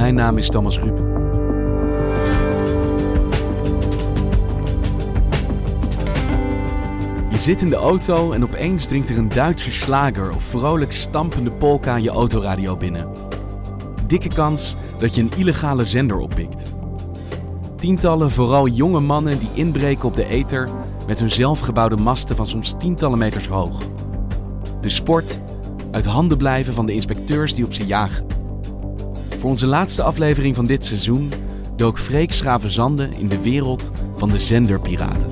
Mijn naam is Thomas Ruip. Je zit in de auto en opeens dringt er een Duitse slager of vrolijk stampende polka je autoradio binnen. Dikke kans dat je een illegale zender oppikt. Tientallen vooral jonge mannen die inbreken op de ether met hun zelfgebouwde masten van soms tientallen meters hoog. De sport uit handen blijven van de inspecteurs die op ze jagen. Voor onze laatste aflevering van dit seizoen dook Freek Schravenzande in de wereld van de zenderpiraten.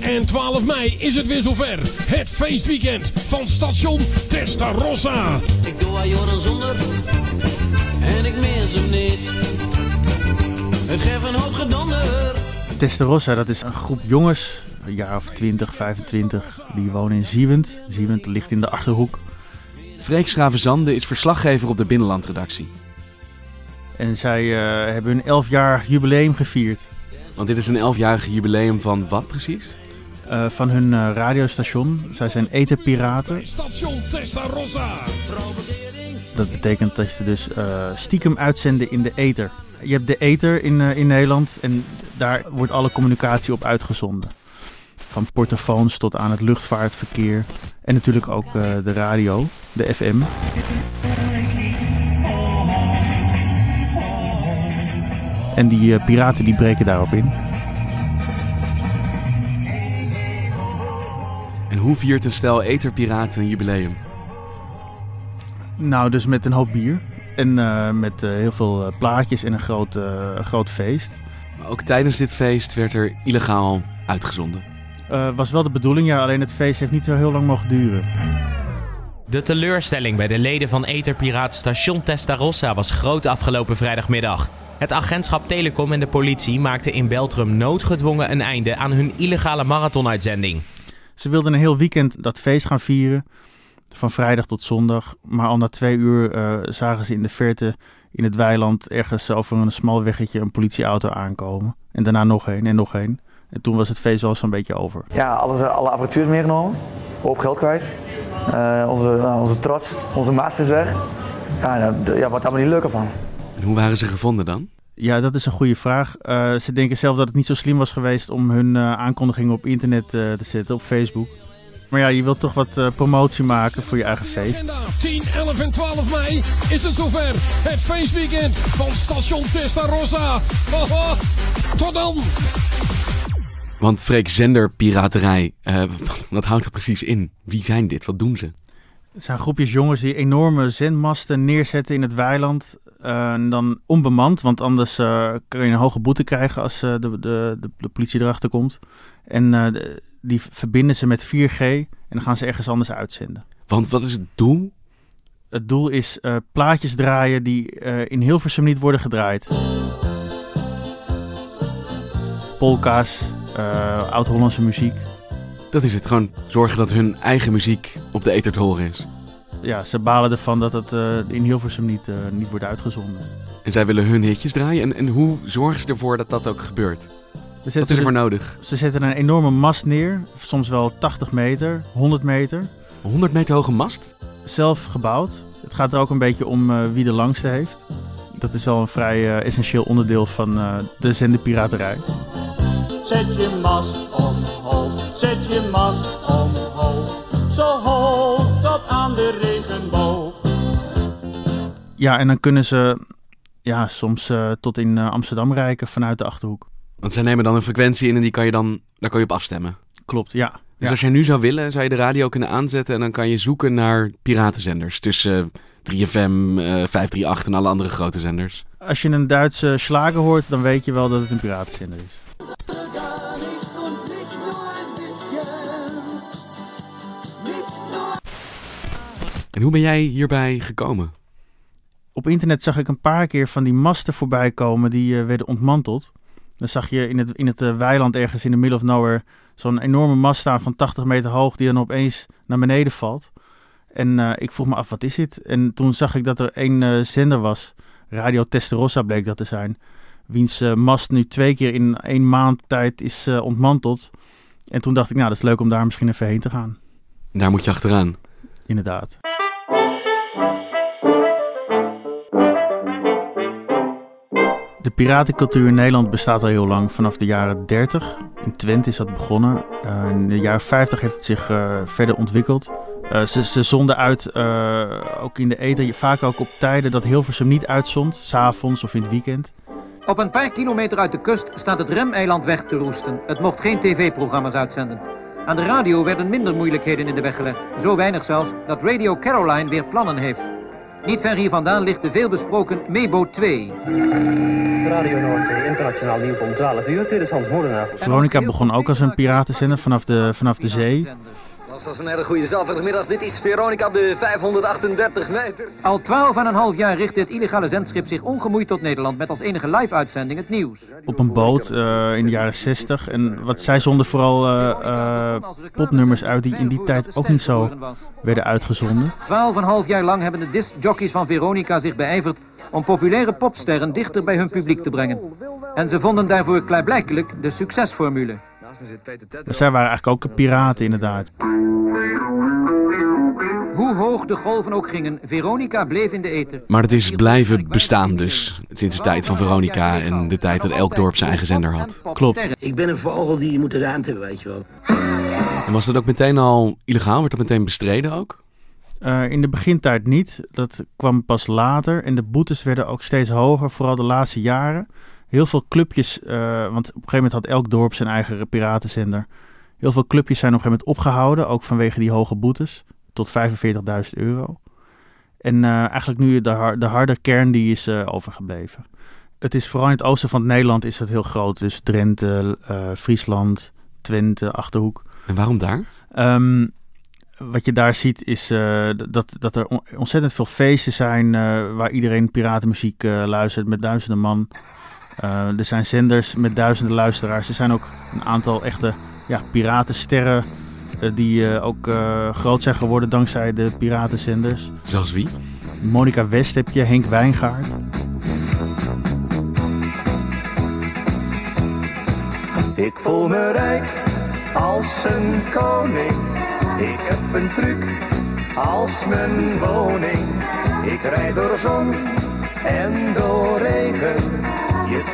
en 12 mei is het weer zover. Het feestweekend van station Testarossa. Ik doe Ajoren zonder en ik mis hem niet. Ik geef een hoop gedonder. Testarossa, dat is een groep jongens, een jaar of 20, 25, die wonen in Ziewend. Ziewend ligt in de Achterhoek. Freek Schravenzande is verslaggever op de Binnenlandredactie. En zij uh, hebben hun 11 jaar jubileum gevierd. Want dit is een 11-jarig jubileum van wat precies? Uh, van hun uh, radiostation. Zij zijn etenpiraten. Station Testarossa. Dat betekent dat ze dus uh, stiekem uitzenden in de ether. Je hebt de ether in, in Nederland en daar wordt alle communicatie op uitgezonden. Van portofoons tot aan het luchtvaartverkeer. En natuurlijk ook de radio, de FM. En die piraten die breken daarop in. En hoe viert een stel eterpiraten een jubileum? Nou, dus met een hoop bier. En uh, met uh, heel veel plaatjes en een groot, groot feest. Maar ook tijdens dit feest werd er illegaal uitgezonden. Was wel de bedoeling, ja. Alleen het feest heeft niet zo heel lang mogen duren. De teleurstelling bij de leden van Eterpiraat Station Testarossa was groot afgelopen vrijdagmiddag. Het agentschap Telecom en de politie maakten in Beltrum noodgedwongen een einde aan hun illegale marathonuitzending. Ze wilden een heel weekend dat feest gaan vieren. Van vrijdag tot zondag. Maar al na twee uur uh, zagen ze in de verte in het weiland ergens over een smal weggetje een politieauto aankomen. En daarna nog één en nog één. En toen was het feest wel zo'n beetje over. Ja, alles, alle apparatuur is meegenomen. Op geld kwijt. Uh, onze, uh, onze trots, onze master is weg. Ja, nou, ja, wat allemaal niet leuker van. En hoe waren ze gevonden dan? Ja, dat is een goede vraag. Uh, ze denken zelf dat het niet zo slim was geweest om hun uh, aankondigingen op internet uh, te zetten, op Facebook. Maar ja, je wilt toch wat promotie maken voor je eigen feest. 10, 11 en 12 mei is het zover. Het feestweekend van station Testarossa. Tot dan! Want Freek Zender piraterij, wat houdt er precies in? Wie zijn dit? Wat doen ze? Het zijn groepjes jongens die enorme zendmasten neerzetten in het weiland. Uh, en dan onbemand, want anders uh, kun je een hoge boete krijgen als de, de, de, de, politie erachter komt. En die verbinden ze met 4G en dan gaan ze ergens anders uitzenden. Want wat is het doel? Het doel is plaatjes draaien die in Hilversum niet worden gedraaid. Polka's, oud-Hollandse muziek. Dat is het, gewoon zorgen dat hun eigen muziek op de ether te horen is ja, ze balen ervan dat het uh, in Hilversum niet, uh, niet wordt uitgezonden. En zij willen hun hitjes draaien. En, en hoe zorgen ze ervoor dat dat ook gebeurt? Wat is er voor nodig? Ze zetten een enorme mast neer. Soms wel 80 meter, 100 meter. 100 meter hoge mast? Zelf gebouwd. Het gaat er ook een beetje om uh, wie de langste heeft. Dat is wel een vrij essentieel onderdeel van de zenderpiraterij. Zet je mast omhoog, zet je mast omhoog. Zo hoog tot aan de regenboog. Ja, en dan kunnen ze ja, soms uh, tot in uh, Amsterdam rijken vanuit de Achterhoek. Want zij nemen dan een frequentie in en die kan je dan, daar kan je op afstemmen. Klopt, ja. Dus ja. als jij nu zou willen, zou je de radio kunnen aanzetten en dan kan je zoeken naar piratenzenders tussen 3FM, uh, 538 en alle andere grote zenders. Als je een Duitse slager hoort, dan weet je wel dat het een piratenzender is. En hoe ben jij hierbij gekomen? Op internet zag ik een paar keer van die masten voorbij komen die uh, werden ontmanteld. Dan zag je in het, in het uh, weiland ergens in de middle of nowhere zo'n enorme mast staan van 80 meter hoog die dan opeens naar beneden valt. En uh, ik vroeg me af, wat is dit? En toen zag ik dat er één zender was, Radio Testarossa bleek dat te zijn, wiens mast nu twee keer in één maand tijd is ontmanteld. En toen dacht ik, nou dat is leuk om daar misschien even heen te gaan. Daar moet je achteraan. Inderdaad. De piratencultuur in Nederland bestaat al heel lang, vanaf de jaren 30. In Twente is dat begonnen. Uh, in de jaren 50 heeft het zich uh, verder ontwikkeld. Uh, ze, zonden uit, ook in de eten, vaak ook op tijden dat Hilversum niet uitzond, s'avonds of in het weekend. Op een paar kilometer uit de kust staat het Remeiland weg te roesten. Het mocht geen tv-programma's uitzenden. Aan de radio werden minder moeilijkheden in de weg gelegd. Zo weinig zelfs dat Radio Caroline weer plannen heeft. Niet ver hier vandaan ligt de veelbesproken Mebo 2. Radio Noordzee, internationaal nieuws om 12 uur. Dit is Hans Molenaar. Veronica begon ook als een piratenzender vanaf de, vanaf de zee. Dat was een hele goede zaterdagmiddag. Dit is Veronica op de 538 meter. Al 12,5 jaar richt dit illegale zendschip zich ongemoeid tot Nederland... met als enige live-uitzending het nieuws. Op een boot uh, in de jaren 60. En wat zij zonden vooral uh, uh, popnummers uit die in die tijd ook niet zo werden uitgezonden. 12,5 jaar lang hebben de discjockeys van Veronica zich beijverd... om populaire popsterren dichter bij hun publiek te brengen. En ze vonden daarvoor klaarblijkelijk de succesformule. Maar zij waren eigenlijk ook piraten inderdaad. Hoe hoog de golven ook gingen, Veronica bleef in de eten. Maar het is blijven bestaan dus. Sinds de tijd van Veronica en de tijd dat elk dorp zijn eigen zender had. Klopt. Ik ben een vogel die je moet ruimte hebben, weet je wel. En was dat ook meteen al illegaal? Werd dat meteen bestreden ook? Uh, in de begintijd niet. Dat kwam pas later. En de boetes werden ook steeds hoger, vooral de laatste jaren heel veel clubjes, uh, want op een gegeven moment had elk dorp zijn eigen piratenzender. Heel veel clubjes zijn op een gegeven moment opgehouden, ook vanwege die hoge boetes, tot 45.000 euro. En uh, eigenlijk nu de, har de harde kern die is uh, overgebleven. Het is vooral in het oosten van het Nederland is het heel groot. Dus Drenthe, Friesland, Twente, Achterhoek. En waarom daar? Um, wat je daar ziet is uh, dat, dat er ontzettend veel feesten zijn uh, waar iedereen piratenmuziek uh, luistert met duizenden man. Uh, er zijn zenders met duizenden luisteraars. Er zijn ook een aantal echte ja, piratensterren uh, die uh, ook groot zijn geworden dankzij de piratenzenders. Zoals wie? Monica West heb je, Henk Wijngaard. Ik voel me rijk als een koning. Ik heb een truc als mijn woning. Ik rijd door zon en door regen.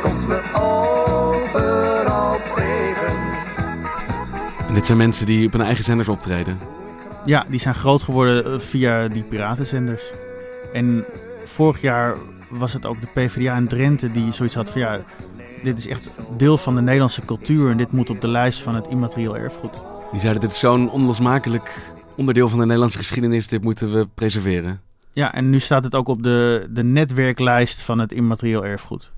Komt me overal tegen. En dit zijn mensen die op hun eigen zenders optreden? Ja, die zijn groot geworden via die piratenzenders. En vorig jaar was het ook de PvdA in Drenthe die zoiets had van ja, dit is echt deel van de Nederlandse cultuur en dit moet op de lijst van het immaterieel erfgoed. Die zeiden dit is zo'n onlosmakelijk onderdeel van de Nederlandse geschiedenis, dit moeten we preserveren. Ja, en nu staat het ook op de, de netwerklijst van het immaterieel erfgoed.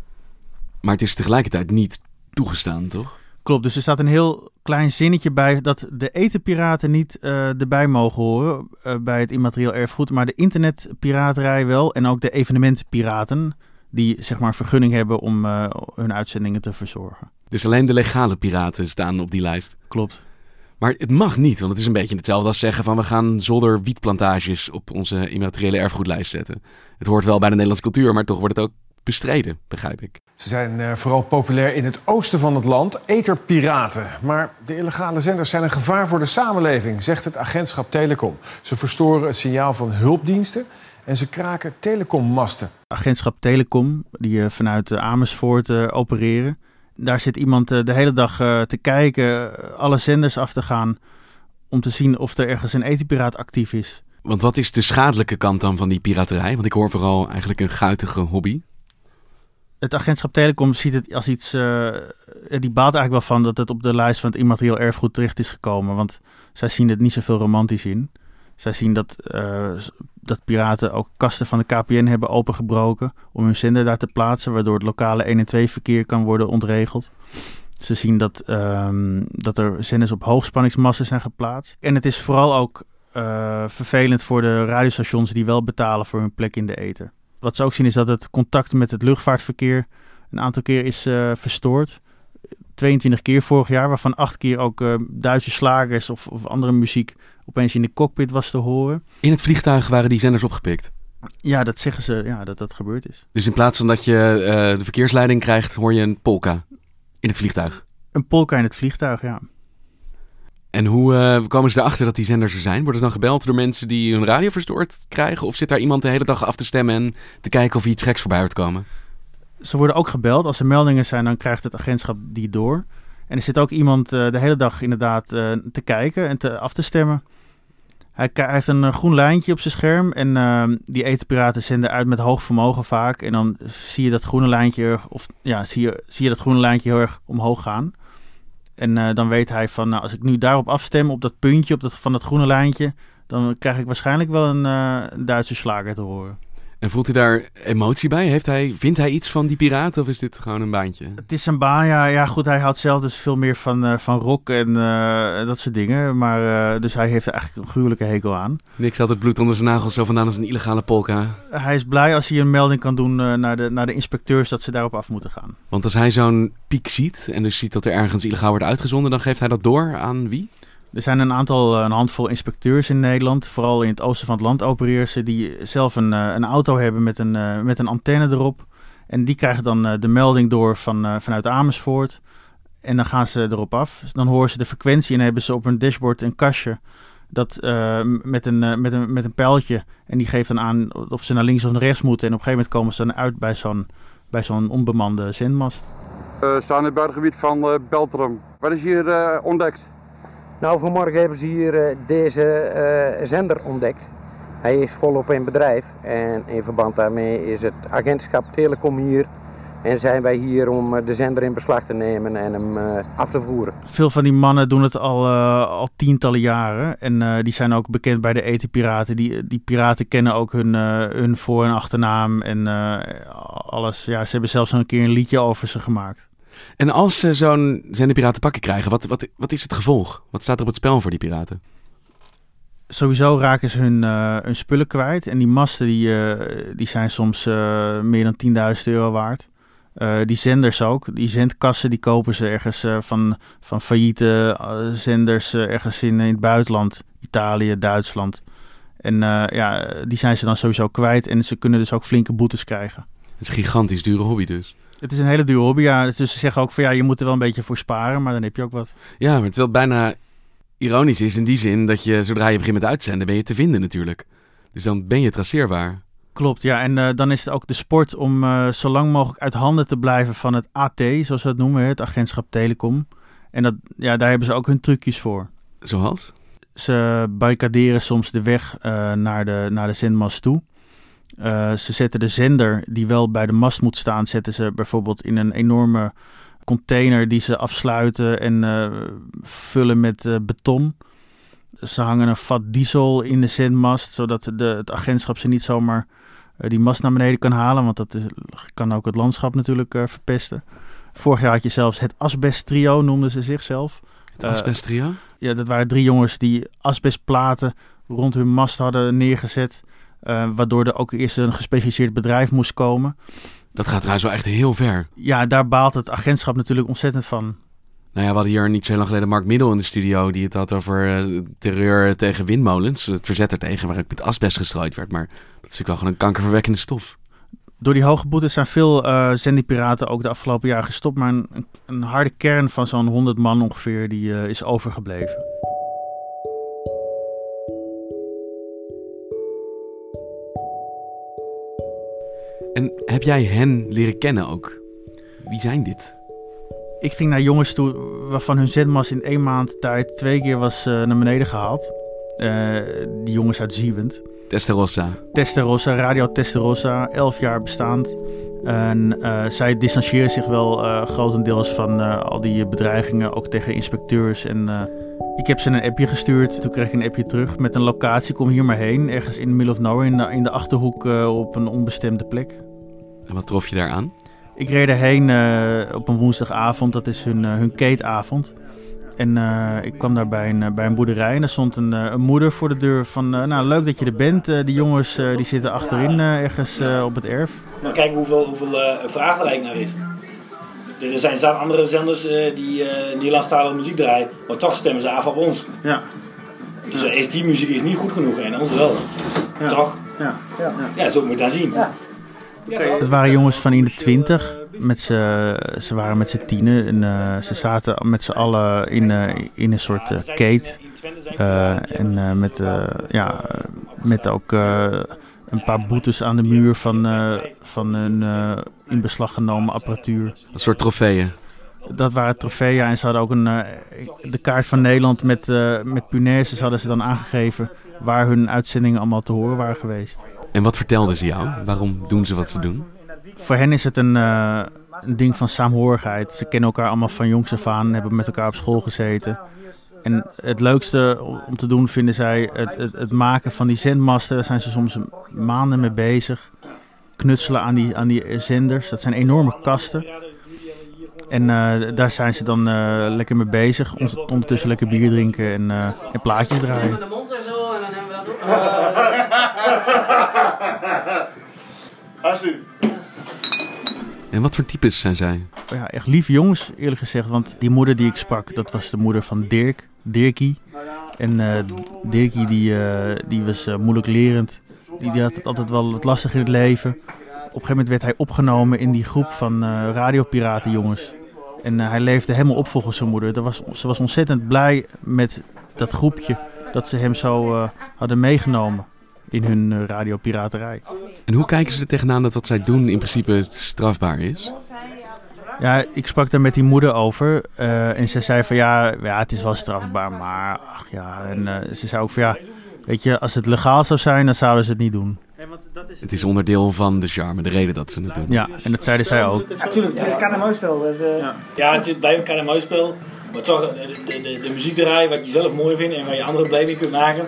Maar het is tegelijkertijd niet toegestaan, toch? Klopt, dus er staat een heel klein zinnetje bij dat de etenpiraten niet uh, erbij mogen horen uh, bij het immaterieel erfgoed, maar de internetpiraterij wel en ook de evenementenpiraten die zeg maar vergunning hebben om uh, hun uitzendingen te verzorgen. Dus alleen de legale piraten staan op die lijst? Klopt. Maar het mag niet, want het is een beetje hetzelfde als zeggen van we gaan zolder wietplantages op onze immateriële erfgoedlijst zetten. Het hoort wel bij de Nederlandse cultuur, maar toch wordt het ook bestreden, begrijp ik. Ze zijn uh, vooral populair in het oosten van het land, eterpiraten. Maar de illegale zenders zijn een gevaar voor de samenleving, zegt het agentschap Telecom. Ze verstoren het signaal van hulpdiensten en ze kraken telecommasten. Agentschap Telecom, die uh, vanuit uh, Amersfoort opereren. Daar zit iemand de hele dag te kijken, alle zenders af te gaan... om te zien of er ergens een etenpiraat actief is. Want wat is de schadelijke kant dan van die piraterij? Want ik hoor vooral eigenlijk een guitige hobby. Het agentschap Telecom ziet het als iets. eh, die baalt eigenlijk wel van dat het op de lijst van het immaterieel erfgoed terecht is gekomen. Want zij zien het niet zoveel romantisch in. Zij zien dat, eh, dat piraten ook kasten van de KPN hebben opengebroken. om hun zender daar te plaatsen. waardoor het lokale 1 en 2 verkeer kan worden ontregeld. Ze zien dat, ehm, dat er zenders op hoogspanningsmassen zijn geplaatst. En het is vooral ook eh, vervelend voor de radiostations die wel betalen voor hun plek in de ether. Wat ze ook zien is dat het contact met het luchtvaartverkeer een aantal keer is eh, verstoord. 22 keer vorig jaar, waarvan 8 keer ook eh, Duitse slagers of, of andere muziek opeens in de cockpit was te horen. In het vliegtuig waren die zenders opgepikt. Ja, dat zeggen ze, ja, dat dat gebeurd is. Dus in plaats van dat je eh, de verkeersleiding krijgt, hoor je een polka in het vliegtuig. Een polka in het vliegtuig, ja. En hoe eh, komen ze erachter dat die zenders er zijn? Worden ze dan gebeld door mensen die hun radio verstoord krijgen? Of zit daar iemand de hele dag af te stemmen en te kijken of er iets geks voorbij hoort komen? Ze worden ook gebeld. Als er meldingen zijn, dan krijgt het agentschap die door. En er zit ook iemand eh, de hele dag inderdaad eh, te kijken en te, af te stemmen. Hij, heeft een groen lijntje op zijn scherm en eh, die etenpiraten zenden uit met hoog vermogen vaak. En dan zie je dat groene lijntje, of ja, zie je, zie je dat groene lijntje heel erg omhoog gaan. En eh, dan weet hij van, nou, als ik nu daarop afstem, op dat puntje op dat, van dat groene lijntje, dan krijg ik waarschijnlijk wel een, eh, Duitse slager te horen. En voelt hij daar emotie bij? Heeft hij, vindt hij iets van die piraten of is dit gewoon een baantje? Het is een baan, ja, ja goed, hij houdt zelf dus veel meer van, eh, van rock en eh, dat soort dingen. Maar, eh, dus hij heeft er eigenlijk een gruwelijke hekel aan. Niks had het bloed onder zijn nagels zo vandaan als een illegale polka. Hij is blij als hij een melding kan doen naar, de, naar de inspecteurs dat ze daarop af moeten gaan. Want als hij zo'n piek ziet en dus ziet dat er ergens illegaal wordt uitgezonden, dan geeft hij dat door aan wie? Er zijn een aantal, eh, een handvol inspecteurs in Nederland, vooral in het oosten van het land opereren ze, die zelf een, eh, een auto hebben met een, eh, met een antenne erop. En die krijgen dan de melding door van, vanuit Amersfoort. En dan gaan ze erop af. Dan horen ze de frequentie en hebben ze op hun dashboard een kastje dat, met, een, met, een, met een pijltje. En die geeft dan aan of ze naar links of naar rechts moeten. En op een gegeven moment komen ze dan uit bij zo'n, bij zo'n onbemande zendmast. We staan in het buitengebied van Beltrum. Wat is hier ontdekt? Nou, vanmorgen hebben ze hier eh, deze eh, zender ontdekt. Hij is volop in bedrijf en in verband daarmee is het agentschap Telecom hier. En zijn wij hier om eh, de zender in beslag te nemen en hem af te voeren. Veel van die mannen doen het al, al tientallen jaren. En die zijn ook bekend bij de eten-piraten. Die, die piraten kennen ook hun, hun voor- en achternaam en alles. Ja, ze hebben zelfs een keer een liedje over ze gemaakt. En als ze zo'n te pakken krijgen, wat, wat, wat is het gevolg? Wat staat er op het spel voor die piraten? Sowieso raken ze hun, eh, hun spullen kwijt. En die masten die, eh, die zijn soms eh, meer dan 10.000 euro waard. Die zenders ook. Die zendkassen die kopen ze ergens van, van failliete zenders ergens in, in het buitenland. Italië, Duitsland. En ja, die zijn ze dan sowieso kwijt. En ze kunnen dus ook flinke boetes krijgen. Het is een gigantisch dure hobby dus. Het is een hele dure hobby, ja. Dus ze zeggen ook van ja, je moet er wel een beetje voor sparen. Maar dan heb je ook wat. Ja, maar het bijna ironisch is in die zin dat je zodra je begint met uitzenden, ben je te vinden natuurlijk. Dus dan ben je traceerbaar. Klopt, ja. En eh, dan is het ook de sport om eh, zo lang mogelijk uit handen te blijven van het AT, zoals we dat noemen, het agentschap Telecom. En dat, ja, daar hebben ze ook hun trucjes voor. Zoals? Ze barricaderen soms de weg eh, naar, de, naar de zendmast toe. Eh, ze zetten de zender die wel bij de mast moet staan, zetten ze bijvoorbeeld in een enorme container die ze afsluiten en eh, vullen met eh, beton. Ze hangen een vat diesel in de zendmast, zodat de, het agentschap ze niet zomaar die mast naar beneden kan halen, want dat is, kan ook het landschap natuurlijk verpesten. Vorig jaar had je zelfs het asbest-trio, noemden ze zichzelf. Het asbest-trio? ja, dat waren drie jongens die asbestplaten rond hun mast hadden neergezet. Eh, waardoor er ook eerst een gespecialiseerd bedrijf moest komen. Dat gaat trouwens wel echt heel ver. Ja, daar baalt het agentschap natuurlijk ontzettend van. Nou ja, we hadden hier niet zo heel lang geleden Mark Middel in de studio die het had over eh, terreur tegen windmolens. Het verzet ertegen waaruit met asbest gestrooid werd. Maar dat is natuurlijk wel gewoon een kankerverwekkende stof. Door die hoge boetes zijn veel eh zendingpiraten ook de afgelopen jaren gestopt. Maar een, een harde kern van zo'n 100 man ongeveer, die is overgebleven. En heb jij hen leren kennen ook? Wie zijn dit? Ik ging naar jongens toe waarvan hun zendmast in één maand tijd twee keer was eh, naar beneden gehaald. Eh, die jongens uit Ziewend. Testarossa. Testarossa, Radio Testarossa, 11 jaar bestaand. En eh, zij distancieren zich wel grotendeels van al die bedreigingen, ook tegen inspecteurs. En ik heb ze een appje gestuurd. Toen kreeg ik een appje terug met een locatie. Kom hier maar heen. Ergens in the middle of nowhere, in de, in de achterhoek op een onbestemde plek. En wat trof je daar aan? Ik reed erheen eh, op een woensdagavond. Dat is hun, eh, hun keetavond. En eh, ik kwam daar bij een, bij een boerderij en er stond een, eh, een moeder voor de deur van... eh, nou, leuk dat je er bent. Eh, die jongens eh, die zitten achterin eh, ergens eh, op het erf. Maar kijk hoeveel, hoeveel eh, vraag er eigenlijk naar is. Er er zijn andere zenders eh, die eh Nederlandstalige muziek draaien, maar toch stemmen ze af op ons. Ja. Dus is die muziek is niet goed genoeg en onze wel. Toch? Ja. Ja. Ja, zo moet je dan zien. Het waren jongens van in de twintig. Met ze waren met z'n tienen en eh, ze zaten met z'n allen in, eh, in een soort eh, kate. Eh, en eh, met, ja, met ook eh, een paar boetes aan de muur van, eh, van hun eh, in beslag genomen apparatuur. Een soort trofeeën. Dat waren trofeeën en ze hadden ook een, de kaart van Nederland met, eh, met punaises hadden ze dan aangegeven waar hun uitzendingen allemaal te horen waren geweest. En wat vertelden ze jou? Waarom doen ze wat ze doen? Voor hen is het een, eh, een ding van saamhorigheid. Ze kennen elkaar allemaal van jongs af aan, hebben met elkaar op school gezeten. En het leukste om te doen vinden zij het, het, het maken van die zendmasten. Daar zijn ze soms maanden mee bezig. Knutselen aan die, aan die zenders. Dat zijn enorme kasten. En eh, daar zijn ze dan eh, lekker mee bezig. Ondertussen lekker bier drinken en, eh, en plaatjes draaien. en wat voor types zijn zij? ja, echt lieve jongens, eerlijk gezegd. Want die moeder die ik sprak, dat was de moeder van Dirk, Dirkie. En eh Dirkie die, eh, die was eh, moeilijk lerend. Die, die had het altijd wel wat lastig in het leven. Op een gegeven moment werd hij opgenomen in die groep van eh radiopiratenjongens. En eh, hij leefde helemaal op volgens zijn moeder. Dat was, ze was ontzettend blij met dat groepje dat ze hem zo eh, hadden meegenomen in hun eh, radiopiraterij. En hoe kijken ze er tegenaan dat wat zij doen in principe strafbaar is? Ja, ik sprak daar met die moeder over. eh, en ze zei van ja, ja, het is wel strafbaar, maar ach ja. En eh, ze zei ook van ja, weet je, als het legaal zou zijn, dan zouden ze het niet doen. Het is onderdeel van de charme, de reden dat ze het doen. Ja, en dat zeiden zij ook. Natuurlijk, het kan een mooi spel. Ja, het blijft een. Maar toch, de, de, de, de muziek draaien wat je zelf mooi vindt en waar je anderen blij mee kunt maken,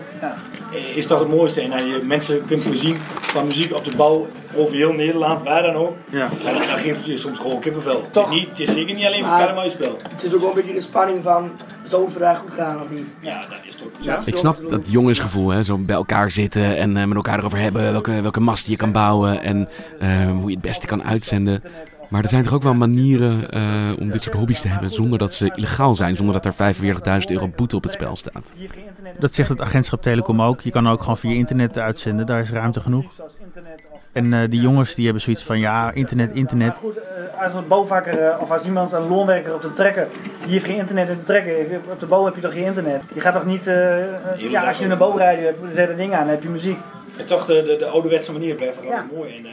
eh, is toch het mooiste. En dat je mensen kunt voorzien van muziek op de bouw over heel Nederland, waar dan ook. Ja. En dan geeft je soms gewoon kippenvel. Het is, niet, het is zeker niet alleen voor spel. Het is ook wel een beetje de spanning van, zou het vandaag goed gaan of niet? Ja, dat is toch... Ik snap dat jongensgevoel, hè? zo bij elkaar zitten en eh, met elkaar erover hebben welke, welke mast je kan bouwen en eh, hoe je het beste kan uitzenden. Maar er zijn toch ook wel manieren eh, om dit soort hobby's te hebben zonder dat ze illegaal zijn, zonder dat er 45.000 euro boete op het spel staat. Dat zegt het agentschap Telecom ook. Je kan ook gewoon via internet uitzenden, daar is ruimte genoeg. En eh, die jongens die hebben zoiets van ja, internet, internet. Goed, eh, als een bouwvakker eh, of als iemand een loonwerker op de trekker, die heeft geen internet in de trekker. Op de bouw heb je toch geen internet? Je gaat toch niet, ja, als je een bouwrijder hebt, zet er dingen aan, dan heb je muziek. Het is toch de, de, de ouderwetse manier blijft toch altijd mooi. En, eh,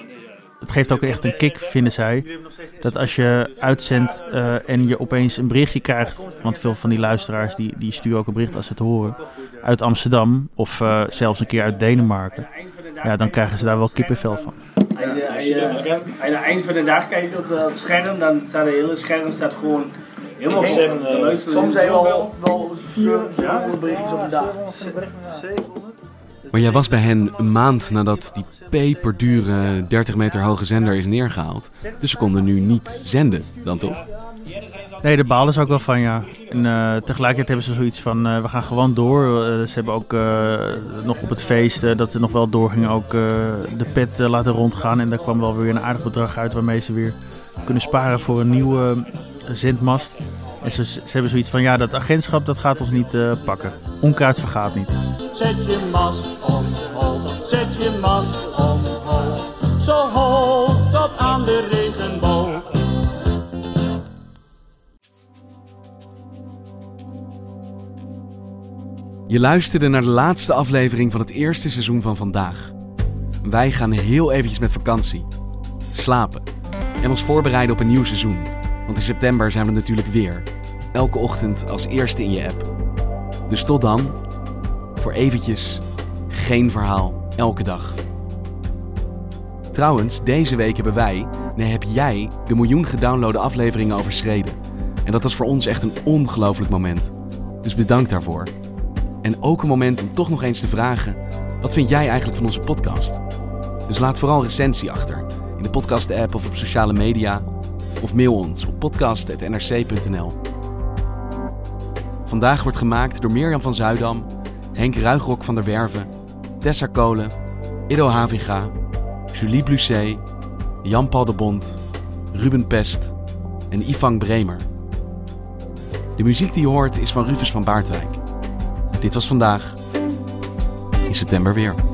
Het geeft ook echt een kick, vinden zij. Dat als je uitzendt eh, en je opeens een berichtje krijgt. Want veel van die luisteraars die, die sturen ook een bericht als ze het horen. Uit Amsterdam of eh, zelfs een keer uit Denemarken. Ja, dan krijgen ze daar wel kippenvel van. Als je, als je aan het eind van de dag kijkt op, de, op het scherm, dan staat het hele scherm staat gewoon helemaal vol. eh, soms zijn wel, wel 400 berichtjes op de dag. Maar jij was bij hen een maand nadat die peperdure 30 meter hoge zender is neergehaald. Dus ze konden nu niet zenden, dan toch? Nee, daar balen ze ook wel van, ja. En eh, tegelijkertijd hebben ze zoiets van, eh, we gaan gewoon door. Eh, ze hebben ook nog op het feest, dat er nog wel doorging, ook de pet laten rondgaan. En daar kwam wel weer een aardig bedrag uit waarmee ze weer kunnen sparen voor een nieuwe zendmast. En ze, ze hebben zoiets van, ja, dat agentschap dat gaat ons niet eh, pakken. Onkruid vergaat niet. Zet je mast omhoog, zet je mast omhoog, zo hoog tot aan de regenboog. Je luisterde naar de laatste aflevering van het eerste seizoen van vandaag. Wij gaan heel eventjes met vakantie. Slapen. En ons voorbereiden op een nieuw seizoen. Want in september zijn we natuurlijk weer. Elke ochtend als eerste in je app. Dus tot dan. voor eventjes geen verhaal elke dag. Trouwens, deze week hebben wij, nee heb jij, de miljoen gedownloade afleveringen overschreden. En dat was voor ons echt een ongelooflijk moment. Dus bedankt daarvoor. En ook een moment om toch nog eens te vragen: wat vind jij eigenlijk van onze podcast? Dus laat vooral recensie achter in de podcast-app of op sociale media. Of mail ons op podcast.nrc.nl. Vandaag wordt gemaakt door Mirjam van Zuidam, Henk Ruigrok van der Werven, Tessa Kolen, Ido Havinga, Julie Blusset, Jan-Paul de Bond, Ruben Pest en Ivan Bremer. De muziek die je hoort is van Rufus van Baardwijk. Dit was vandaag. In september weer.